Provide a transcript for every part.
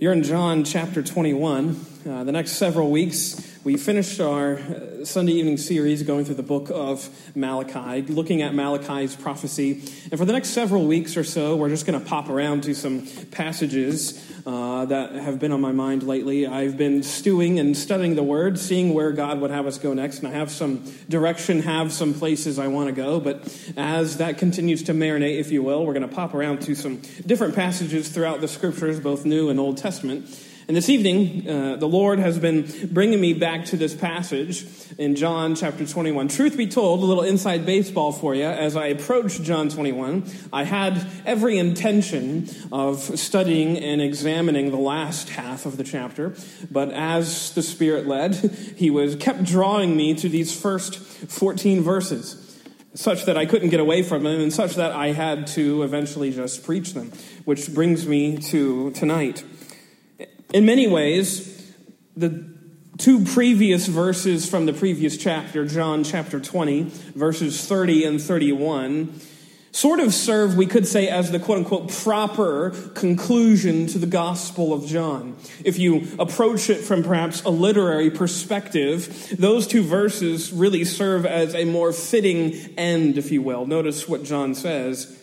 You're in John chapter 21. Uh, the next several weeks, we finished our uh, Sunday evening series going through the book of Malachi, looking at Malachi's prophecy. And for the next several weeks or so, we're just going to pop around to some passages uh, that have been on my mind lately. I've been stewing and studying the Word, seeing where God would have us go next, and I have some direction, have some places I want to go. But as that continues to marinate, if you will, we're going to pop around to some different passages throughout the Scriptures, both New and Old Testament. And this evening, uh, the Lord has been bringing me back to this passage in John chapter 21. Truth be told, a little inside baseball for you. As I approached John 21, I had every intention of studying and examining the last half of the chapter. But as the Spirit led, He was kept drawing me to these first 14 verses such that I couldn't get away from them, and such that I had to eventually just preach them, which brings me to tonight. In many ways, the two previous verses from the previous chapter, John chapter 20, verses 30 and 31, sort of serve, we could say, as the quote unquote proper conclusion to the Gospel of John. If you approach it from perhaps a literary perspective, those two verses really serve as a more fitting end, if you will. Notice what John says.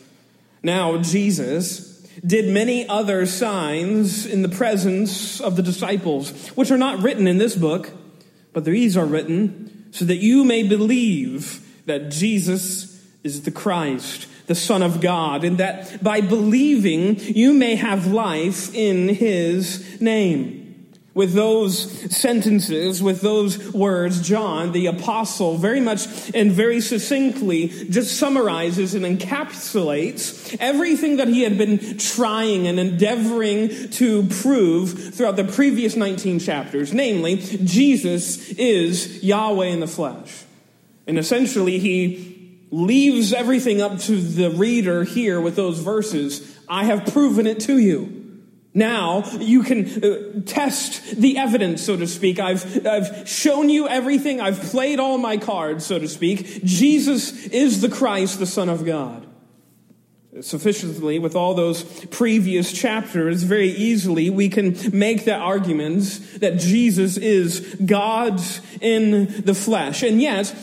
Now, Jesus, did many other signs in the presence of the disciples, which are not written in this book, but these are written so that you may believe that Jesus is the Christ, the Son of God, and that by believing you may have life in his name. With those sentences, with those words, John, the apostle, very much and very succinctly just summarizes and encapsulates everything that he had been trying and endeavoring to prove throughout the previous 19 chapters. Namely, Jesus is Yahweh in the flesh. And essentially, he leaves everything up to the reader here with those verses. I have proven it to you. Now you can uh, test the evidence, so to speak. I've, I've shown you everything. I've played all my cards, so to speak. Jesus is the Christ, the Son of God. Sufficiently, with all those previous chapters, very easily we can make the argument that Jesus is God in the flesh. And yet,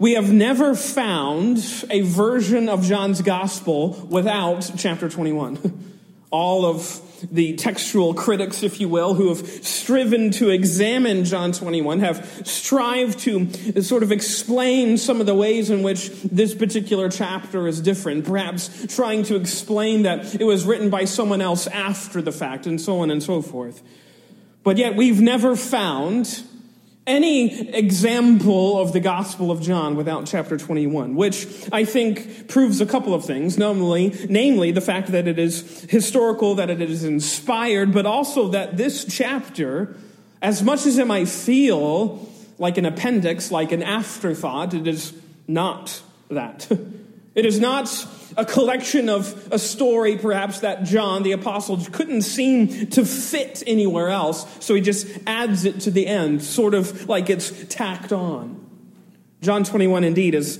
we have never found a version of John's gospel without chapter 21. all of the textual critics, if you will, who have striven to examine John 21, have strived to sort of explain some of the ways in which this particular chapter is different, perhaps trying to explain that it was written by someone else after the fact, and so on and so forth. But yet we've never found any example of the Gospel of John without chapter 21, which I think proves a couple of things. Namely, namely, the fact that it is historical, that it is inspired, but also that this chapter, as much as it might feel like an appendix, like an afterthought, it is not that. It is not a collection of a story, perhaps, that John, the apostle, couldn't seem to fit anywhere else, so he just adds it to the end, sort of like it's tacked on. John 21, indeed, is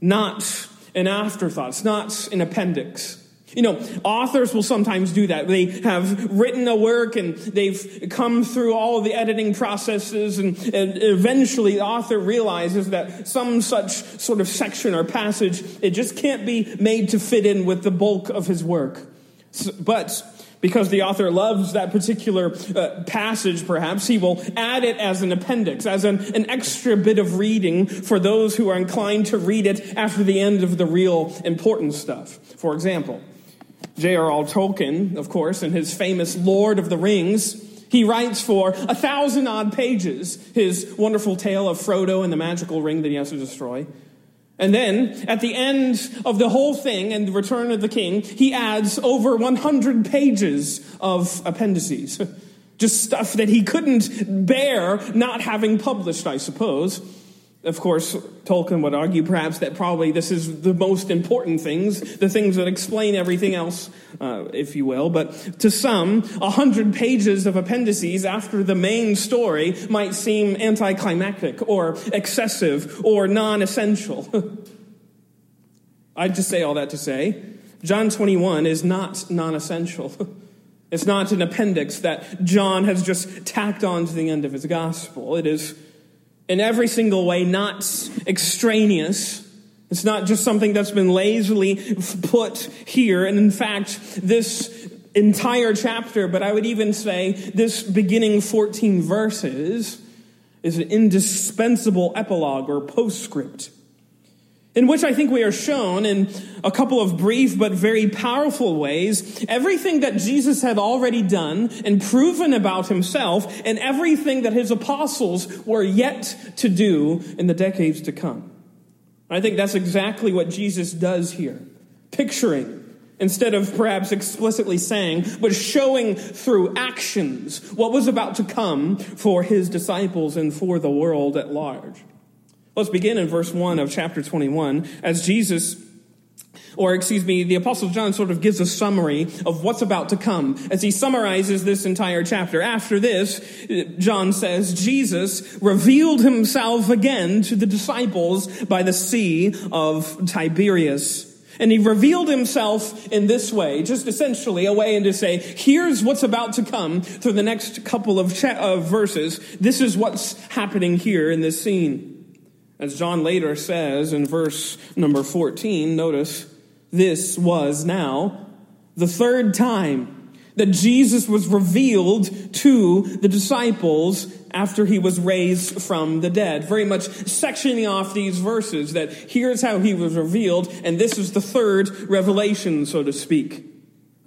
not an afterthought, it's not an appendix. You know, authors will sometimes do that. They have written a work and they've come through all the editing processes and, and, eventually the author realizes that some such sort of section or passage, it just can't be made to fit in with the bulk of his work. But because the author loves that particular uh, passage, perhaps, he will add it as an appendix, as an, an extra bit of reading for those who are inclined to read it after the end of the real important stuff. For example, J.R.R. Tolkien, of course, in his famous Lord of the Rings, he writes for a thousand odd pages his wonderful tale of Frodo and the magical ring that he has to destroy. And then, at the end of the whole thing and the return of the king, he adds over 100 pages of appendices. Just stuff that he couldn't bear not having published, I suppose. Of course, Tolkien would argue perhaps that probably this is the most important things, the things that explain everything else, uh, if you will. But to some, a hundred pages of appendices after the main story might seem anticlimactic or excessive or non-essential. I'd just say all that to say, John 21 is not non-essential. It's not an appendix that John has just tacked on to the end of his gospel. It is in every single way not extraneous. It's not just something that's been lazily put here. And in fact, this entire chapter, but I would even say this beginning 14 verses, is an indispensable epilogue or postscript in which I think we are shown in a couple of brief but very powerful ways everything that Jesus had already done and proven about himself, and everything that his apostles were yet to do in the decades to come. I think that's exactly what Jesus does here, picturing. Instead of perhaps explicitly saying, but showing through actions what was about to come for his disciples and for the world at large. Let's begin in verse 1 of chapter 21 as Jesus or excuse me, the apostle John sort of gives a summary of what's about to come as he summarizes this entire chapter. After this, John says, Jesus revealed himself again to the disciples by the sea of Tiberias. And he revealed himself in this way, just essentially a way to say, here's what's about to come through the next couple of, cha- of verses. This is what's happening here in this scene. As John later says in verse number 14, notice, this was now the third time that Jesus was revealed to the disciples after he was raised from the dead. Very much sectioning off these verses that here's how he was revealed, and this is the third revelation, so to speak.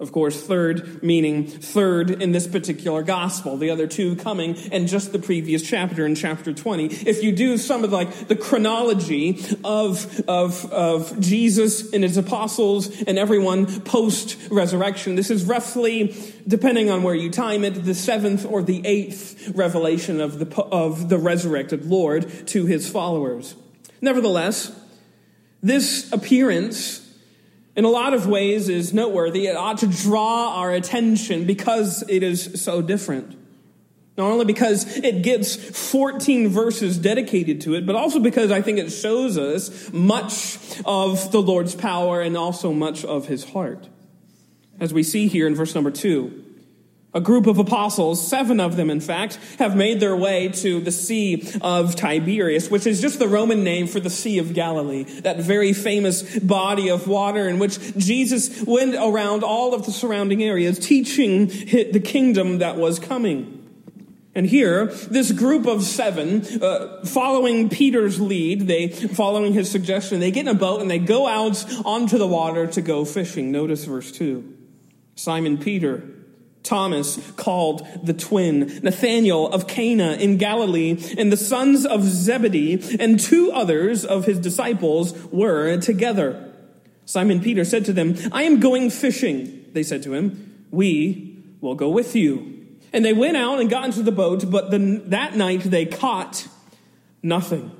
Of course, third meaning third in this particular gospel, the other two coming in just the previous chapter in chapter 20. If you do some of like the chronology of, of, of Jesus and his apostles and everyone post resurrection, this is roughly, depending on where you time it, the seventh or the eighth revelation of the, of the resurrected Lord to his followers. Nevertheless, this appearance in a lot of ways is noteworthy. It ought to draw our attention because it is so different. Not only because it gets 14 verses dedicated to it, but also because I think it shows us much of the Lord's power and also much of his heart. As we see here in verse number two, a group of apostles, seven of them in fact, have made their way to the Sea of Tiberias, which is just the Roman name for the Sea of Galilee, that very famous body of water in which Jesus went around all of the surrounding areas teaching the kingdom that was coming. And here, this group of seven, uh, following Peter's lead, they, following his suggestion, they get in a boat and they go out onto the water to go fishing. Notice verse 2. Simon Peter, Thomas, called the twin, Nathanael of Cana in Galilee, and the sons of Zebedee, and two others of his disciples were together. Simon Peter said to them, I am going fishing. They said to him, We will go with you. And they went out and got into the boat, but the, that night they caught nothing.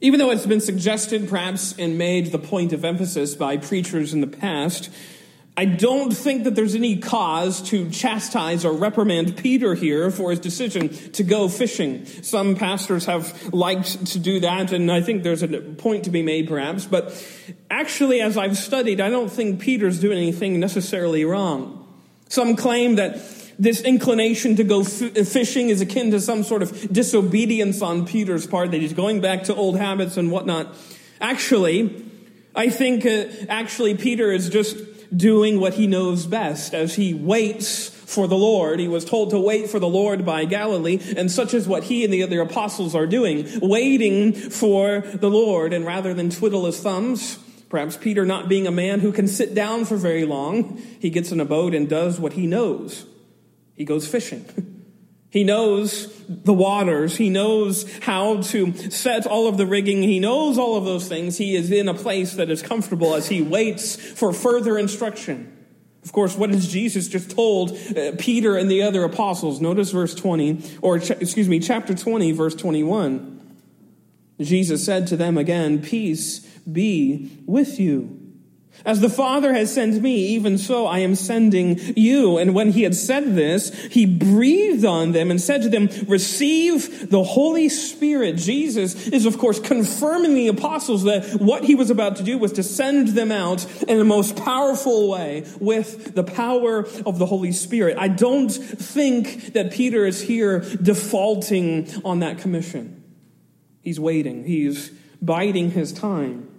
Even though it's been suggested, perhaps, and made the point of emphasis by preachers in the past, I don't think that there's any cause to chastise or reprimand Peter here for his decision to go fishing. Some pastors have liked to do that, and I think there's a point to be made perhaps. But actually, as I've studied, I don't think Peter's doing anything necessarily wrong. Some claim that this inclination to go f- fishing is akin to some sort of disobedience on Peter's part, that he's going back to old habits and whatnot. Actually, I think uh, actually Peter is just doing what he knows best as he waits for the Lord. He was told to wait for the Lord by Galilee, and such is what he and the other apostles are doing, waiting for the Lord. And rather than twiddle his thumbs, perhaps Peter not being a man who can sit down for very long, he gets in a boat and does what he knows. He goes fishing. He knows the waters. He knows how to set all of the rigging. He knows all of those things. He is in a place that is comfortable as he waits for further instruction. Of course, what has Jesus just told uh, Peter and the other apostles? Notice verse 20, or excuse me, chapter 20, verse 21. Jesus said to them again, Peace be with you. As the Father has sent me, even so I am sending you. And when he had said this, he breathed on them and said to them, Receive the Holy Spirit. Jesus is, of course, confirming the apostles that what he was about to do was to send them out in the most powerful way with the power of the Holy Spirit. I don't think that Peter is here defaulting on that commission. He's waiting, he's biding his time.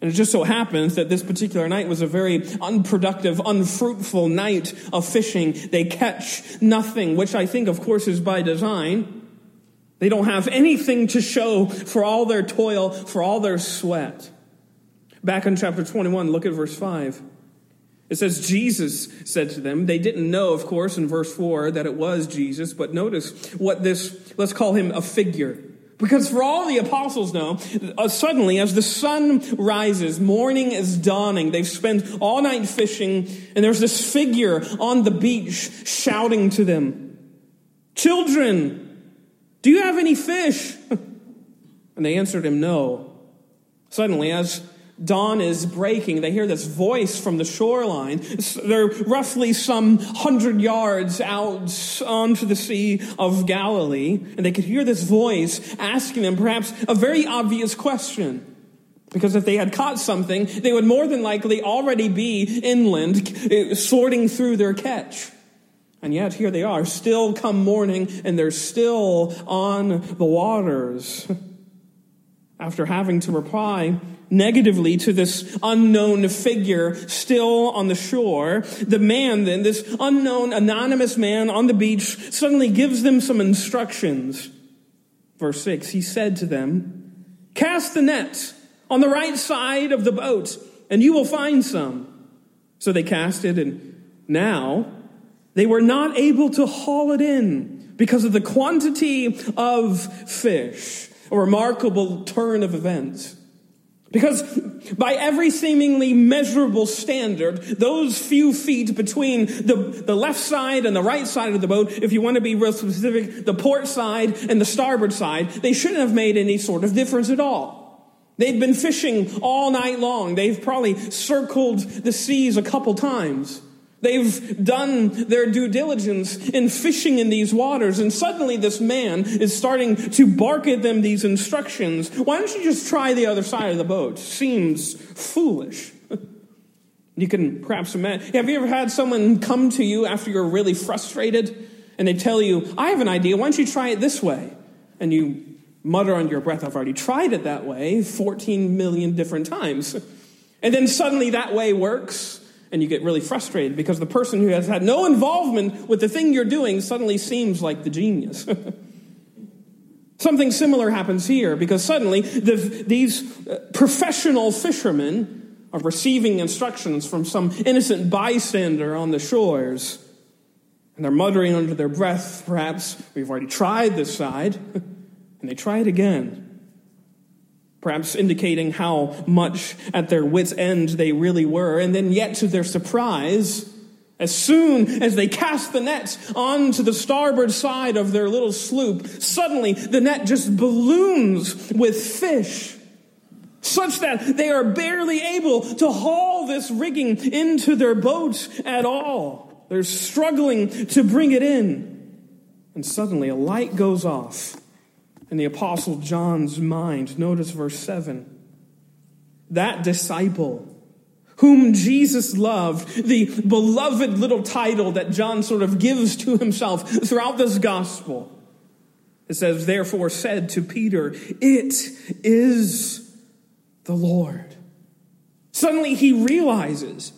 And it just so happens that this particular night was a very unproductive, unfruitful night of fishing. They catch nothing, which I think, of course, is by design. They don't have anything to show for all their toil, for all their sweat. Back in chapter 21, look at verse 5. It says, Jesus said to them. They didn't know, of course, in verse 4 that it was Jesus, but notice what this, let's call him a figure. Because for all the apostles know, uh, suddenly as the sun rises, morning is dawning. They've spent all night fishing, and there's this figure on the beach shouting to them, Children, do you have any fish? and they answered him, No. Suddenly, as dawn is breaking. They hear this voice from the shoreline. They're roughly some hundred yards out onto the Sea of Galilee, and they could hear this voice asking them perhaps a very obvious question. Because if they had caught something, they would more than likely already be inland, eh, sorting through their catch. And yet here they are, still come morning, and they're still on the waters. After having to reply negatively to this unknown figure still on the shore, the man then, this unknown anonymous man on the beach, suddenly gives them some instructions. Verse 6 He said to them, Cast the net on the right side of the boat, and you will find some. So they cast it, and now they were not able to haul it in because of the quantity of fish. A remarkable turn of events. Because by every seemingly measurable standard, those few feet between the, the left side and the right side of the boat, if you want to be real specific, the port side and the starboard side, they shouldn't have made any sort of difference at all. They'd been fishing all night long. They've probably circled the seas a couple times. They've done their due diligence in fishing in these waters, and suddenly this man is starting to bark at them these instructions. Why don't you just try the other side of the boat? Seems foolish. You can perhaps imagine. Have you ever had someone come to you after you're really frustrated and they tell you, I have an idea, why don't you try it this way? And you mutter under your breath, I've already tried it that way 14 million different times. And then suddenly that way works and you get really frustrated because the person who has had no involvement with the thing you're doing suddenly seems like the genius. Something similar happens here because suddenly the, these uh, professional fishermen are receiving instructions from some innocent bystander on the shores. And they're muttering under their breath, perhaps, we've already tried this side. and they try it again perhaps indicating how much at their wits' end they really were. And then, yet to their surprise, as soon as they cast the net onto the starboard side of their little sloop, suddenly the net just balloons with fish, such that they are barely able to haul this rigging into their boat at all. They're struggling to bring it in. And suddenly a light goes off in the Apostle John's mind. Notice verse 7. That disciple whom Jesus loved, the beloved little title that John sort of gives to himself throughout this gospel. It says, therefore said to Peter, It is the Lord. Suddenly he realizes,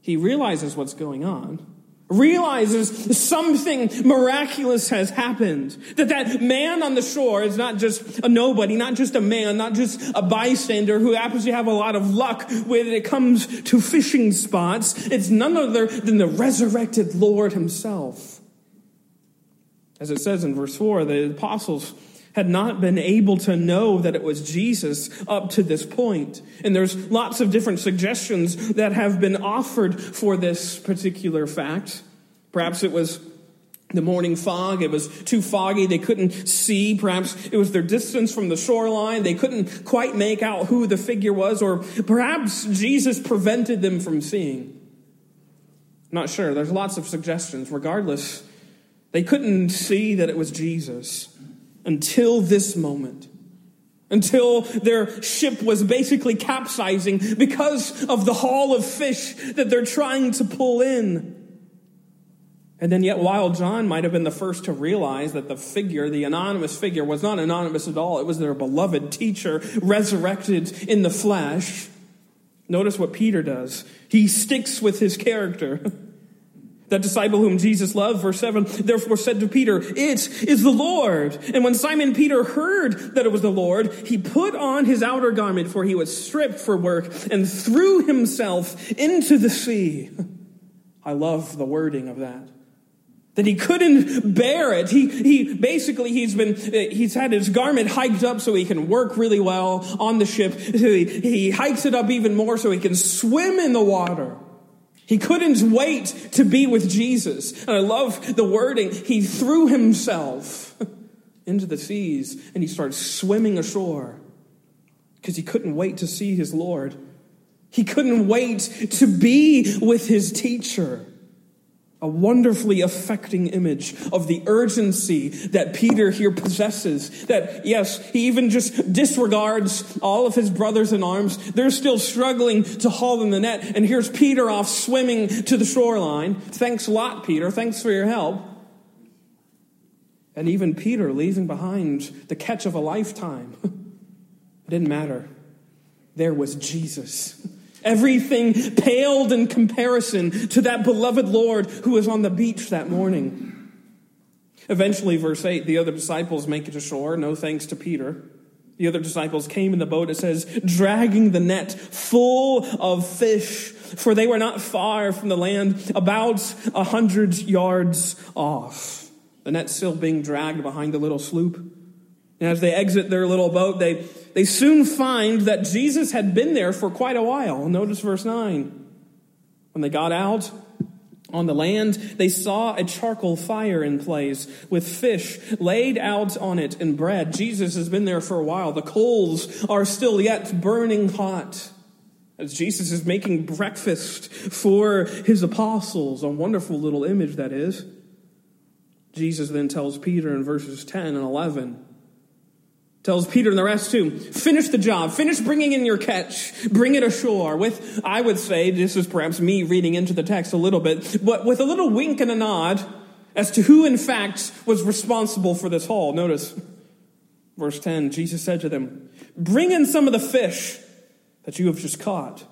he realizes what's going on realizes something miraculous has happened. That that man on the shore is not just a nobody, not just a man, not just a bystander who happens to have a lot of luck when it comes to fishing spots. It's none other than the resurrected Lord himself. As it says in verse 4, the apostles had not been able to know that it was Jesus up to this point. And there's lots of different suggestions that have been offered for this particular fact. Perhaps it was the morning fog. It was too foggy. They couldn't see. Perhaps it was their distance from the shoreline. They couldn't quite make out who the figure was, or perhaps Jesus prevented them from seeing. Not sure. There's lots of suggestions. Regardless, they couldn't see that it was Jesus until this moment. Until their ship was basically capsizing because of the haul of fish that they're trying to pull in. And then, yet, while John might have been the first to realize that the figure, the anonymous figure, was not anonymous at all, it was their beloved teacher resurrected in the flesh. Notice what Peter does. He sticks with his character. That disciple whom Jesus loved, verse 7, therefore said to Peter, It is the Lord. And when Simon Peter heard that it was the Lord, he put on his outer garment, for he was stripped for work, and threw himself into the sea. I love the wording of that that he couldn't bear it. He, he basically, he's been, he's had his garment hiked up so he can work really well on the ship. He, he hikes it up even more so he can swim in the water. He couldn't wait to be with Jesus. And I love the wording. He threw himself into the seas and he started swimming ashore because he couldn't wait to see his Lord. He couldn't wait to be with his teacher a wonderfully affecting image of the urgency that Peter here possesses. That, yes, he even just disregards all of his brothers in arms. They're still struggling to haul in the net. And here's Peter off swimming to the shoreline. Thanks a lot, Peter. Thanks for your help. And even Peter leaving behind the catch of a lifetime. it didn't matter. There was Jesus. Everything paled in comparison to that beloved Lord who was on the beach that morning. Eventually, verse 8, the other disciples make it ashore, no thanks to Peter. The other disciples came in the boat, it says, dragging the net full of fish, for they were not far from the land, about a hundred yards off. The net still being dragged behind the little sloop. And as they exit their little boat, they they soon find that Jesus had been there for quite a while. Notice verse 9. When they got out on the land, they saw a charcoal fire in place with fish laid out on it and bread. Jesus has been there for a while. The coals are still yet burning hot as Jesus is making breakfast for his apostles. A wonderful little image that is. Jesus then tells Peter in verses 10 and 11 tells Peter and the rest too, finish the job, finish bringing in your catch, bring it ashore with, I would say, this is perhaps me reading into the text a little bit, but with a little wink and a nod as to who in fact was responsible for this haul. Notice verse 10, Jesus said to them, bring in some of the fish that you have just caught.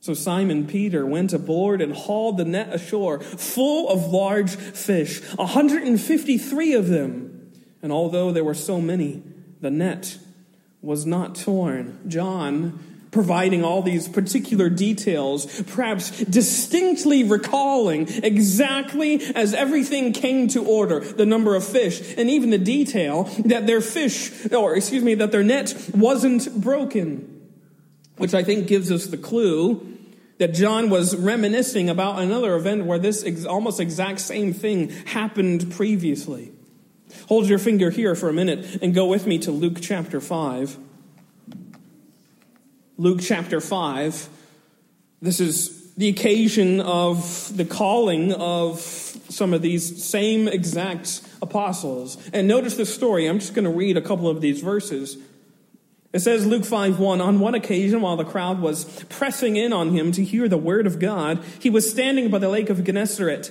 So Simon Peter went aboard and hauled the net ashore full of large fish, 153 of them. And although there were so many, the net was not torn. John providing all these particular details, perhaps distinctly recalling exactly as everything came to order the number of fish and even the detail that their fish, or excuse me, that their net wasn't broken, which I think gives us the clue that John was reminiscing about another event where this ex- almost exact same thing happened previously. Hold your finger here for a minute and go with me to Luke chapter 5. Luke chapter 5. This is the occasion of the calling of some of these same exact apostles. And notice this story. I'm just going to read a couple of these verses. It says, Luke 5 1, on one occasion, while the crowd was pressing in on him to hear the word of God, he was standing by the lake of Gennesaret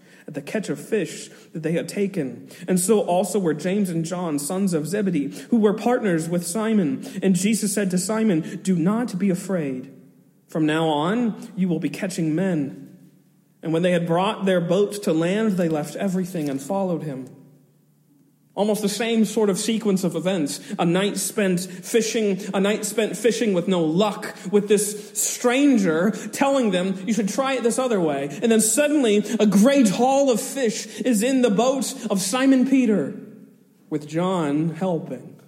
at the catch of fish that they had taken. And so also were James and John, sons of Zebedee, who were partners with Simon. And Jesus said to Simon, Do not be afraid. From now on, you will be catching men. And when they had brought their boat to land, they left everything and followed him. Almost the same sort of sequence of events. A night spent fishing, a night spent fishing with no luck, with this stranger telling them, you should try it this other way. And then suddenly, a great haul of fish is in the boat of Simon Peter, with John helping.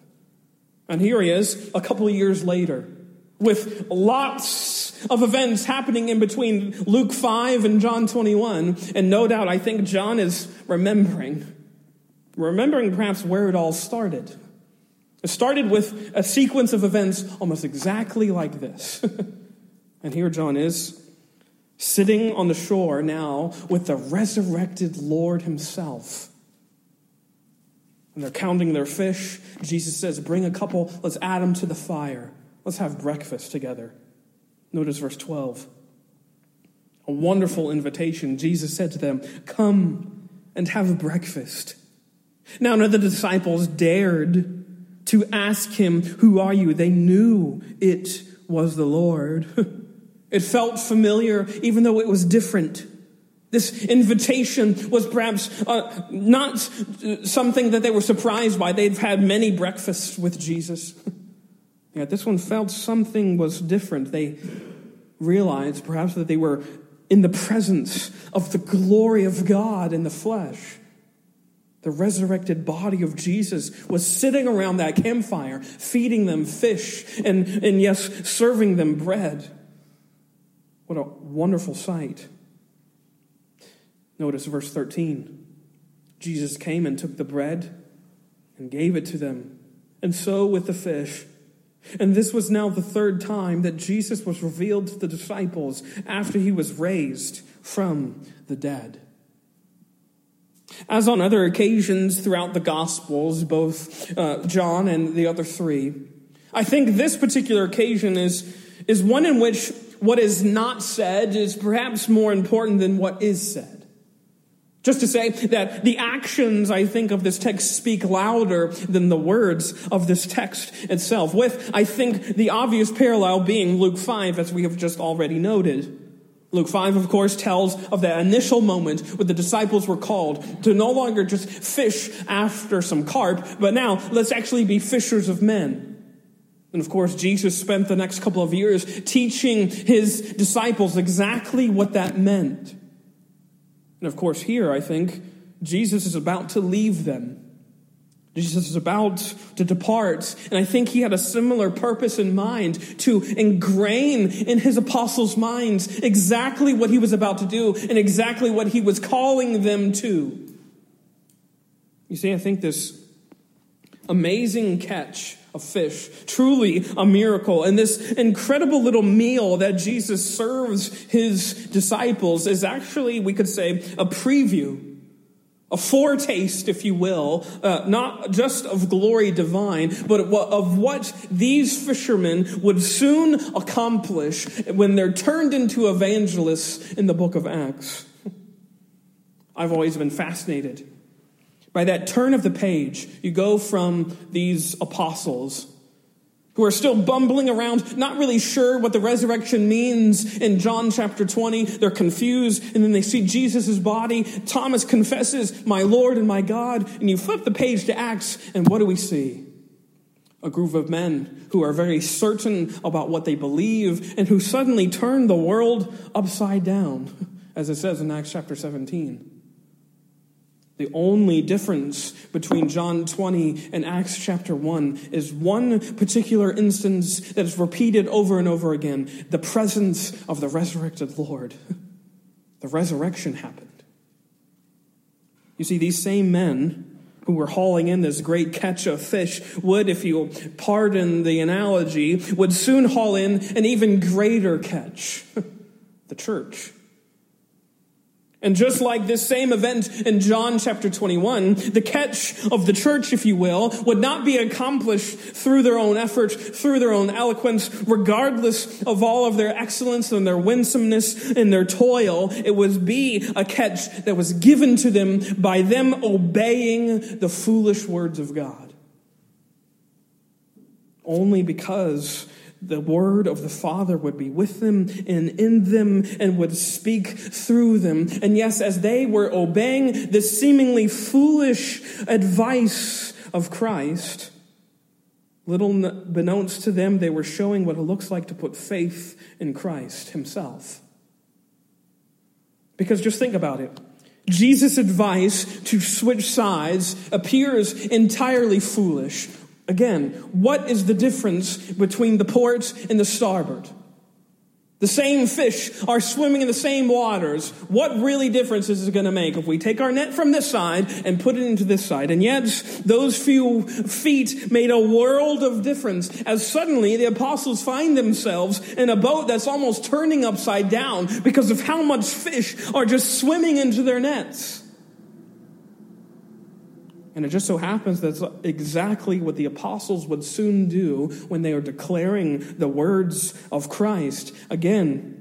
And here he is, a couple of years later, with lots of events happening in between Luke 5 and John 21. And no doubt, I think John is remembering remembering perhaps where it all started. It started with a sequence of events almost exactly like this. and here John is, sitting on the shore now with the resurrected Lord himself. And they're counting their fish. Jesus says, Bring a couple, let's add them to the fire. Let's have breakfast together. Notice verse 12. A wonderful invitation. Jesus said to them, Come and have breakfast. Now, none of the disciples dared to ask him, Who are you? They knew it was the Lord. it felt familiar, even though it was different. This invitation was perhaps uh, not something that they were surprised by. They've had many breakfasts with Jesus. Yet this one felt something was different. They realized perhaps that they were in the presence of the glory of God in the flesh. The resurrected body of Jesus was sitting around that campfire, feeding them fish and, and yes, serving them bread. What a wonderful sight. Notice verse 13. Jesus came and took the bread and gave it to them, and so with the fish. And this was now the third time that Jesus was revealed to the disciples after he was raised from the dead. As on other occasions throughout the Gospels, both uh, John and the other three, I think this particular occasion is, is one in which what is not said is perhaps more important than what is said. Just to say that the actions, I think, of this text speak louder than the words of this text itself, with, I think, the obvious parallel being Luke 5, as we have just already noted. Luke 5, of course, tells of that initial moment when the disciples were called to no longer just fish after some carp, but now let's actually be fishers of men. And of course, Jesus spent the next couple of years teaching his disciples exactly what that meant. And of course, here, I think, Jesus is about to leave them Jesus is about to depart, and I think he had a similar purpose in mind to ingrain in his apostles' minds exactly what he was about to do and exactly what he was calling them to. You see, I think this amazing catch of fish, truly a miracle, and this incredible little meal that Jesus serves his disciples is actually, we could say, a preview a foretaste, if you will, uh, not just of glory divine, but of what these fishermen would soon accomplish when they're turned into evangelists in the book of Acts. I've always been fascinated by that turn of the page. You go from these apostles who are still bumbling around, not really sure what the resurrection means in John chapter 20. They're confused, and then they see Jesus' body. Thomas confesses, My Lord and my God. And you flip the page to Acts, and what do we see? A group of men who are very certain about what they believe and who suddenly turn the world upside down, as it says in Acts chapter 17. The only difference between John 20 and Acts chapter 1 is one particular instance that is repeated over and over again the presence of the resurrected Lord. The resurrection happened. You see, these same men who were hauling in this great catch of fish would, if you'll pardon the analogy, would soon haul in an even greater catch the church. And just like this same event in John chapter 21, the catch of the church, if you will, would not be accomplished through their own effort, through their own eloquence, regardless of all of their excellence and their winsomeness and their toil. It would be a catch that was given to them by them obeying the foolish words of God. Only because the word of the Father would be with them and in them and would speak through them. And yes, as they were obeying this seemingly foolish advice of Christ, little beknownst to them, they were showing what it looks like to put faith in Christ Himself. Because just think about it. Jesus' advice to switch sides appears entirely foolish. Again, what is the difference between the port and the starboard? The same fish are swimming in the same waters. What really difference is it going to make if we take our net from this side and put it into this side? And yet, those few feet made a world of difference as suddenly the apostles find themselves in a boat that's almost turning upside down because of how much fish are just swimming into their nets. And it just so happens that's exactly what the apostles would soon do when they are declaring the words of Christ. Again,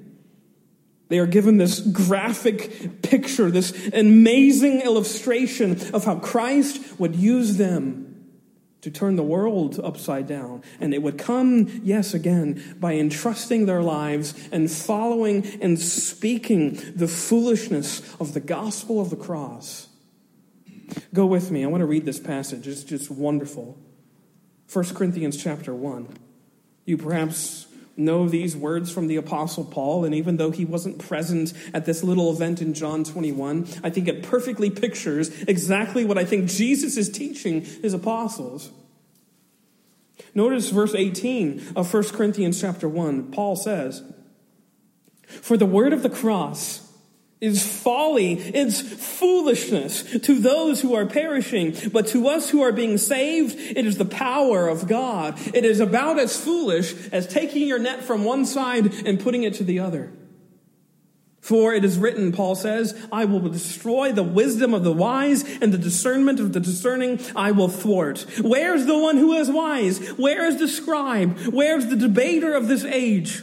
they are given this graphic picture, this amazing illustration of how Christ would use them to turn the world upside down. And it would come, yes, again, by entrusting their lives and following and speaking the foolishness of the gospel of the cross Go with me. I want to read this passage. It's just wonderful. 1 Corinthians chapter 1. You perhaps know these words from the Apostle Paul, and even though he wasn't present at this little event in John 21, I think it perfectly pictures exactly what I think Jesus is teaching his apostles. Notice verse 18 of 1 Corinthians chapter 1. Paul says, For the word of the cross is folly, it's foolishness to those who are perishing, but to us who are being saved, it is the power of God. It is about as foolish as taking your net from one side and putting it to the other. For it is written, Paul says, I will destroy the wisdom of the wise and the discernment of the discerning I will thwart. Where's the one who is wise? Where is the scribe? Where's the debater of this age?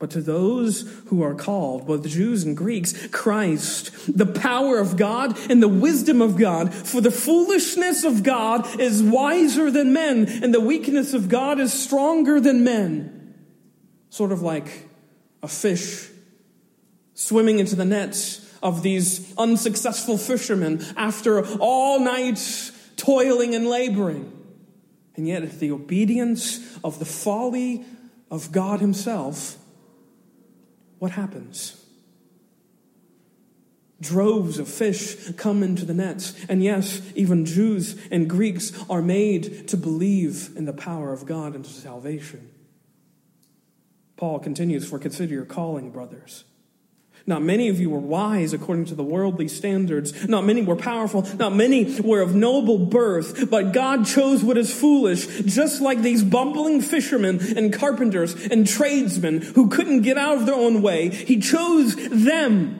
But to those who are called, both Jews and Greeks, Christ, the power of God and the wisdom of God. For the foolishness of God is wiser than men, and the weakness of God is stronger than men. Sort of like a fish swimming into the nets of these unsuccessful fishermen after all night toiling and laboring. And yet, the obedience of the folly of God Himself what happens? Droves of fish come into the nets. And yes, even Jews and Greeks are made to believe in the power of God into salvation. Paul continues, For consider your calling, brothers. Not many of you were wise according to the worldly standards. Not many were powerful. Not many were of noble birth. But God chose what is foolish, just like these bumbling fishermen and carpenters and tradesmen who couldn't get out of their own way. He chose them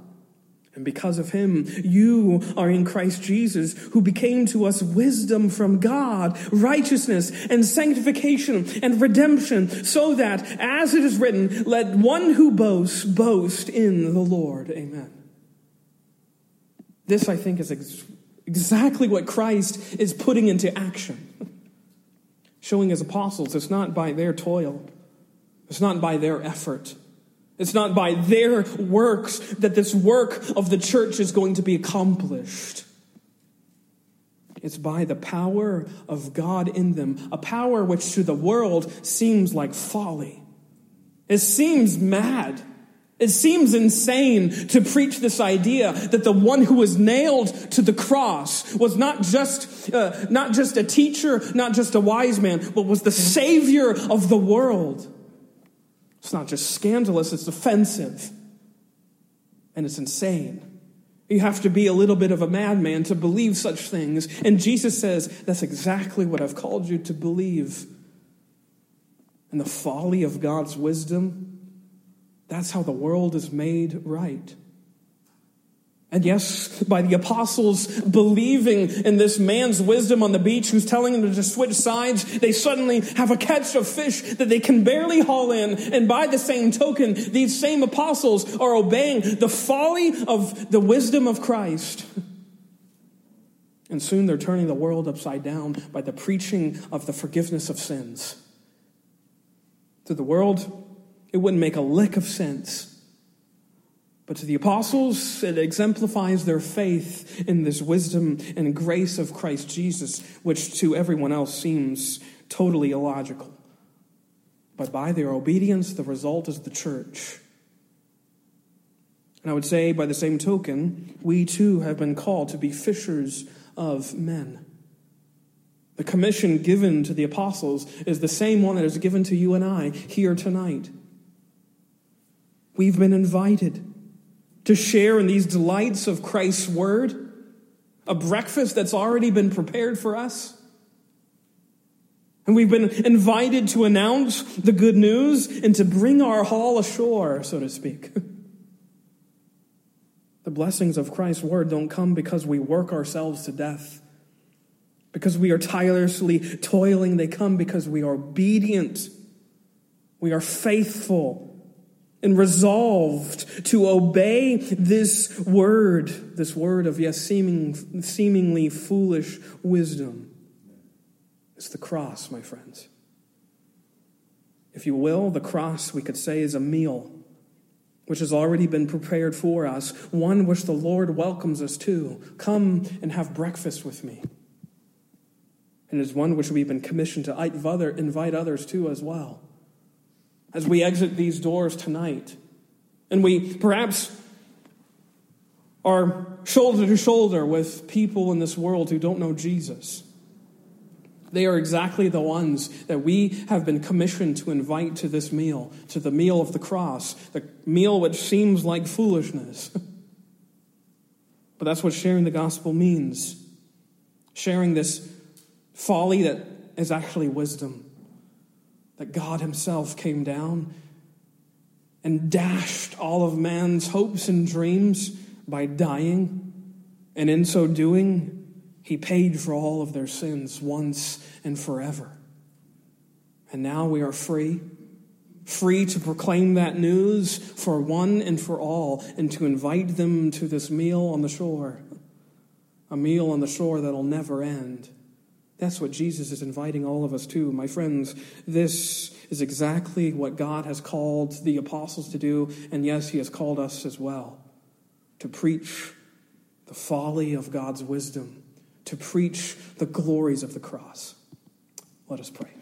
And because of him, you are in Christ Jesus, who became to us wisdom from God, righteousness and sanctification and redemption, so that, as it is written, let one who boasts boast in the Lord. Amen. This, I think, is ex- exactly what Christ is putting into action, showing his apostles it's not by their toil, it's not by their effort it's not by their works that this work of the church is going to be accomplished. It's by the power of God in them, a power which to the world seems like folly. It seems mad. It seems insane to preach this idea that the one who was nailed to the cross was not just, uh, not just a teacher, not just a wise man, but was the savior of the world. It's not just scandalous, it's offensive. And it's insane. You have to be a little bit of a madman to believe such things. And Jesus says, That's exactly what I've called you to believe. And the folly of God's wisdom that's how the world is made right. And yes, by the apostles believing in this man's wisdom on the beach who's telling them to just switch sides, they suddenly have a catch of fish that they can barely haul in. And by the same token, these same apostles are obeying the folly of the wisdom of Christ. And soon they're turning the world upside down by the preaching of the forgiveness of sins. To the world, it wouldn't make a lick of sense. But to the apostles, it exemplifies their faith in this wisdom and grace of Christ Jesus, which to everyone else seems totally illogical. But by their obedience, the result is the church. And I would say, by the same token, we too have been called to be fishers of men. The commission given to the apostles is the same one that is given to you and I here tonight. We've been invited to share in these delights of Christ's word, a breakfast that's already been prepared for us. And we've been invited to announce the good news and to bring our haul ashore, so to speak. the blessings of Christ's word don't come because we work ourselves to death, because we are tirelessly toiling. They come because we are obedient, we are faithful and resolved to obey this word, this word of, yes, seeming, seemingly foolish wisdom. It's the cross, my friends. If you will, the cross, we could say, is a meal which has already been prepared for us, one which the Lord welcomes us to. Come and have breakfast with me. And is one which we've been commissioned to invite others to as well as we exit these doors tonight. And we perhaps are shoulder to shoulder with people in this world who don't know Jesus. They are exactly the ones that we have been commissioned to invite to this meal, to the meal of the cross, the meal which seems like foolishness. but that's what sharing the gospel means sharing this folly that is actually wisdom that God Himself came down and dashed all of man's hopes and dreams by dying. And in so doing, He paid for all of their sins once and forever. And now we are free, free to proclaim that news for one and for all, and to invite them to this meal on the shore, a meal on the shore that'll never end. That's what Jesus is inviting all of us to. My friends, this is exactly what God has called the apostles to do, and yes, He has called us as well to preach the folly of God's wisdom, to preach the glories of the cross. Let us pray.